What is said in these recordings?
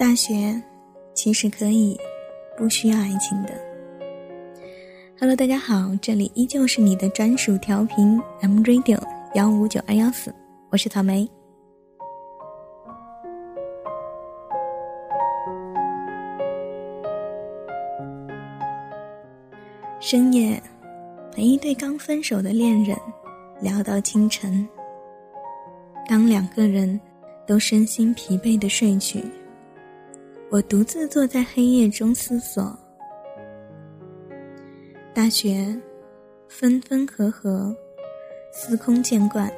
大学其实可以不需要爱情的。Hello，大家好，这里依旧是你的专属调频 M Radio 幺五九二幺四，我是草莓。深夜陪一对刚分手的恋人聊到清晨，当两个人都身心疲惫的睡去。我独自坐在黑夜中思索，大学分分合合，司空见惯。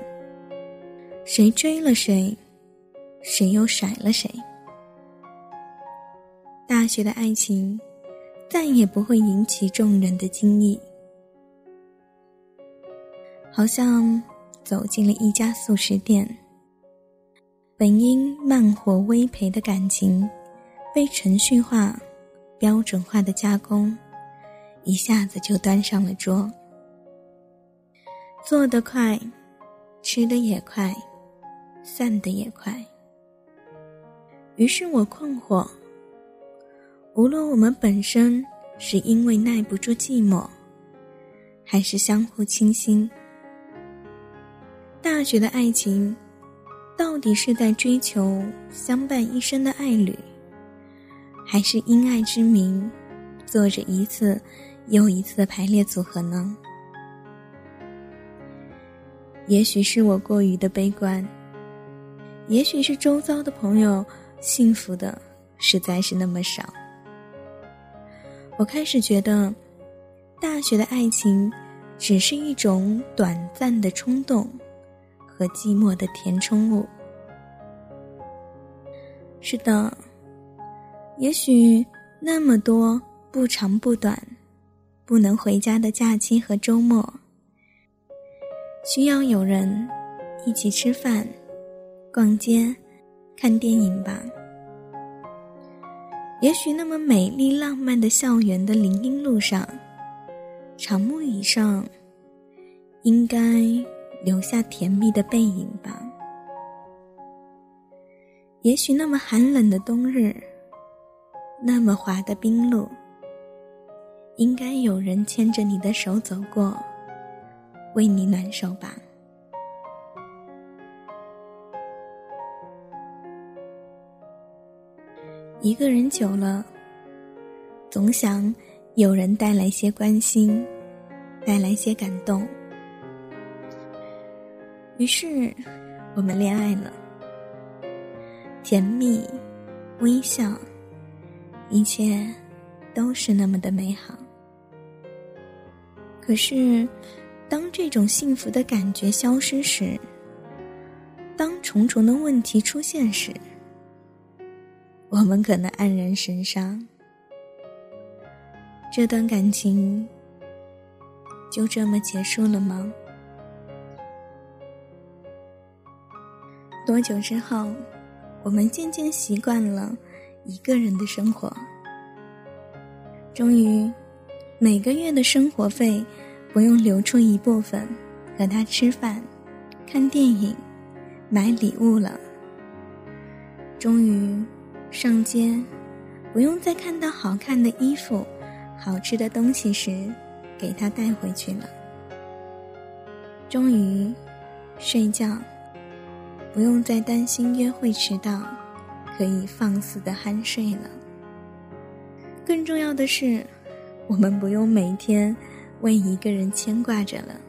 谁追了谁，谁又甩了谁？大学的爱情再也不会引起众人的惊异，好像走进了一家素食店，本应慢火微培的感情。被程序化、标准化的加工，一下子就端上了桌。做得快，吃的也快，散的也快。于是我困惑：无论我们本身是因为耐不住寂寞，还是相互倾心，大学的爱情，到底是在追求相伴一生的爱侣？还是因爱之名，做着一次又一次的排列组合呢？也许是我过于的悲观，也许是周遭的朋友幸福的实在是那么少。我开始觉得，大学的爱情只是一种短暂的冲动和寂寞的填充物。是的。也许那么多不长不短、不能回家的假期和周末，需要有人一起吃饭、逛街、看电影吧。也许那么美丽浪漫的校园的林荫路上、长木椅上，应该留下甜蜜的背影吧。也许那么寒冷的冬日。那么滑的冰路，应该有人牵着你的手走过，为你暖手吧。一个人久了，总想有人带来些关心，带来些感动。于是，我们恋爱了，甜蜜，微笑。一切都是那么的美好，可是，当这种幸福的感觉消失时，当重重的问题出现时，我们可能黯然神伤。这段感情就这么结束了吗？多久之后，我们渐渐习惯了。一个人的生活，终于每个月的生活费不用留出一部分和他吃饭、看电影、买礼物了。终于上街不用再看到好看的衣服、好吃的东西时给他带回去了。终于睡觉不用再担心约会迟到。可以放肆的酣睡了。更重要的是，我们不用每天为一个人牵挂着了。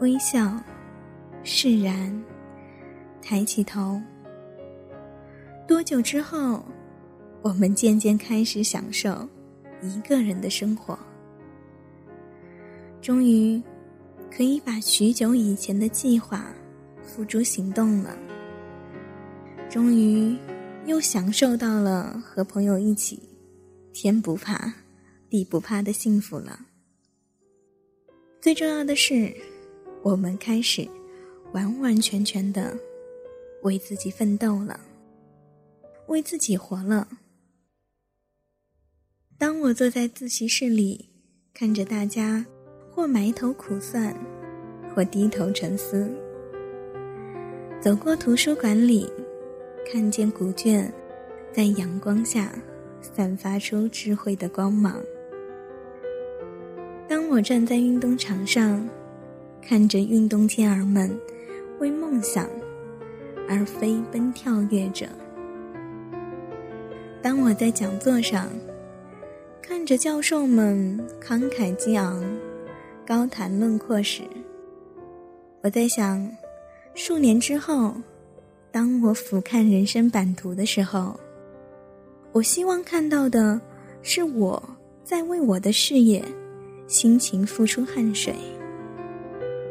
微笑，释然，抬起头。多久之后，我们渐渐开始享受一个人的生活。终于，可以把许久以前的计划付诸行动了。终于，又享受到了和朋友一起，天不怕地不怕的幸福了。最重要的是，我们开始完完全全的为自己奋斗了，为自己活了。当我坐在自习室里，看着大家或埋头苦算，或低头沉思；走过图书馆里，看见古卷在阳光下散发出智慧的光芒。当我站在运动场上，看着运动健儿们为梦想而飞奔跳跃着；当我在讲座上看着教授们慷慨激昂、高谈论阔时，我在想，数年之后，当我俯瞰人生版图的时候，我希望看到的是我在为我的事业。辛勤付出汗水，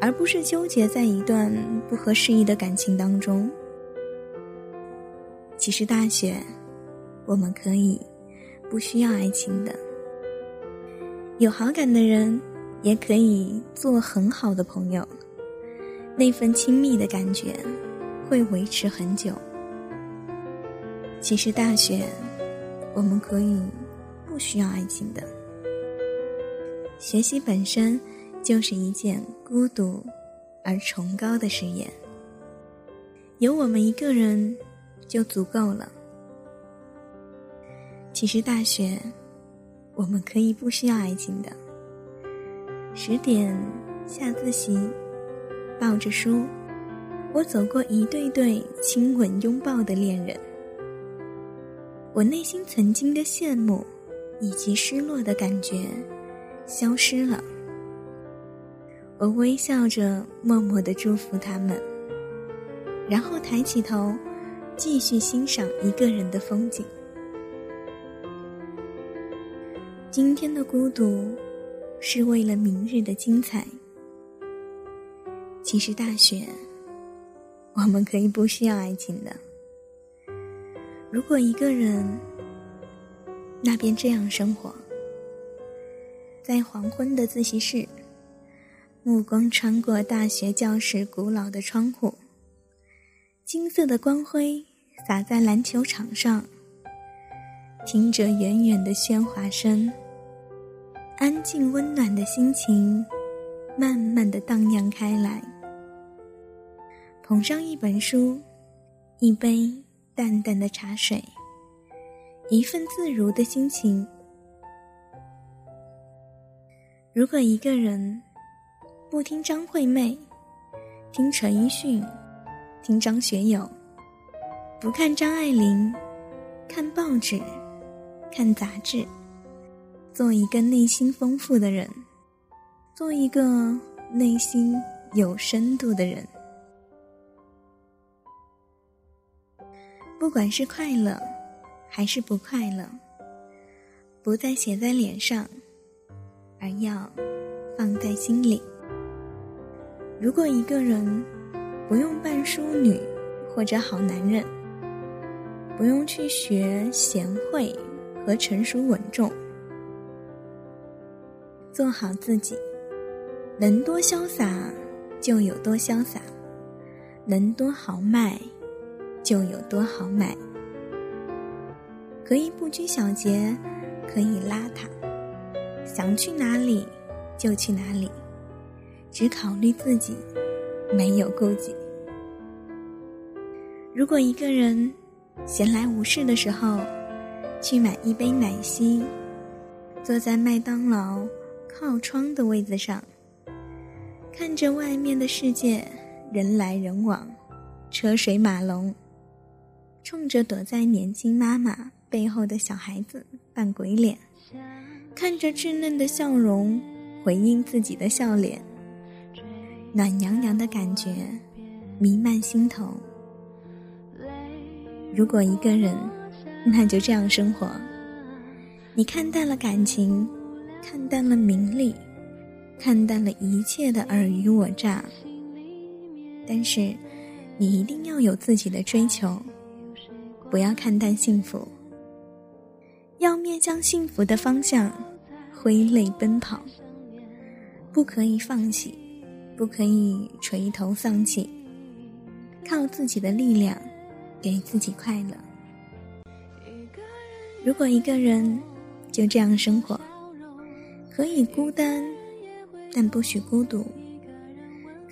而不是纠结在一段不合时宜的感情当中。其实大学，我们可以不需要爱情的，有好感的人也可以做很好的朋友，那份亲密的感觉会维持很久。其实大学，我们可以不需要爱情的。学习本身就是一件孤独而崇高的事业，有我们一个人就足够了。其实大学，我们可以不需要爱情的。十点下自习，抱着书，我走过一对对亲吻拥抱的恋人，我内心曾经的羡慕以及失落的感觉。消失了，我微笑着，默默的祝福他们，然后抬起头，继续欣赏一个人的风景。今天的孤独，是为了明日的精彩。其实大学，我们可以不需要爱情的。如果一个人，那便这样生活。在黄昏的自习室，目光穿过大学教室古老的窗户，金色的光辉洒在篮球场上，听着远远的喧哗声，安静温暖的心情慢慢的荡漾开来。捧上一本书，一杯淡淡的茶水，一份自如的心情。如果一个人不听张惠妹，听陈奕迅，听张学友，不看张爱玲，看报纸，看杂志，做一个内心丰富的人，做一个内心有深度的人，不管是快乐还是不快乐，不再写在脸上。而要放在心里。如果一个人不用扮淑女或者好男人，不用去学贤惠和成熟稳重，做好自己，能多潇洒就有多潇洒，能多豪迈就有多豪迈，可以不拘小节，可以邋遢。想去哪里就去哪里，只考虑自己，没有顾忌。如果一个人闲来无事的时候，去买一杯奶昔，坐在麦当劳靠窗的位子上，看着外面的世界人来人往，车水马龙，冲着躲在年轻妈妈背后的小孩子扮鬼脸。看着稚嫩的笑容，回应自己的笑脸，暖洋洋的感觉弥漫心头。如果一个人，那就这样生活。你看淡了感情，看淡了名利，看淡了一切的尔虞我诈。但是，你一定要有自己的追求，不要看淡幸福。要面向幸福的方向，挥泪奔跑。不可以放弃，不可以垂头丧气，靠自己的力量，给自己快乐。如果一个人就这样生活，可以孤单，但不许孤独；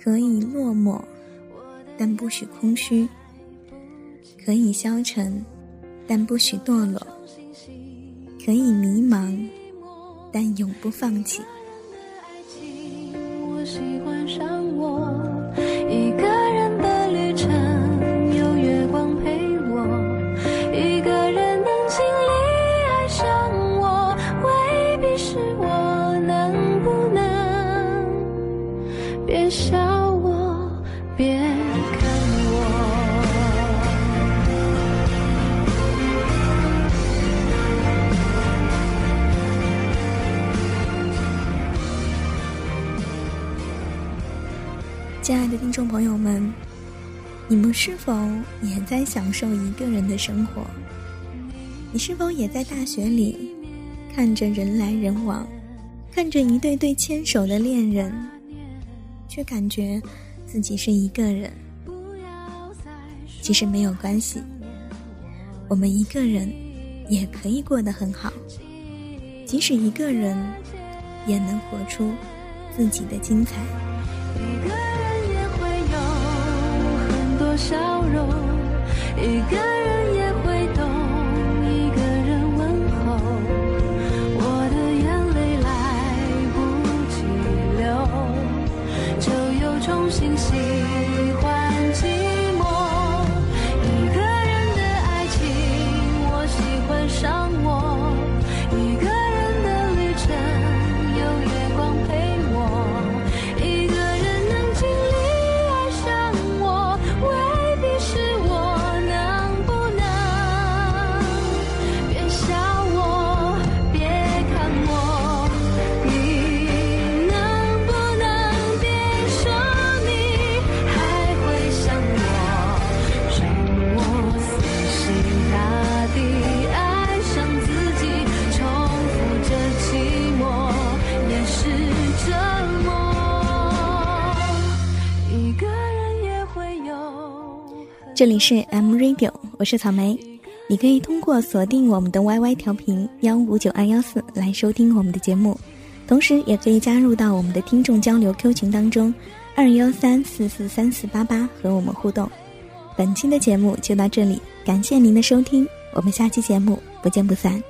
可以落寞，但不许空虚；可以消沉，但不许堕落；可以迷茫，但永不放弃。我喜欢上我一个亲爱的听众朋友们，你们是否也在享受一个人的生活？你是否也在大学里看着人来人往，看着一对对牵手的恋人，却感觉自己是一个人？其实没有关系，我们一个人也可以过得很好，即使一个人也能活出自己的精彩。笑容，一个人也会懂，一个人问候。我的眼泪来不及流，就又重新喜这里是 M Radio，我是草莓。你可以通过锁定我们的 YY 调频幺五九二幺四来收听我们的节目，同时也可以加入到我们的听众交流 Q 群当中二幺三四四三四八八和我们互动。本期的节目就到这里，感谢您的收听，我们下期节目不见不散。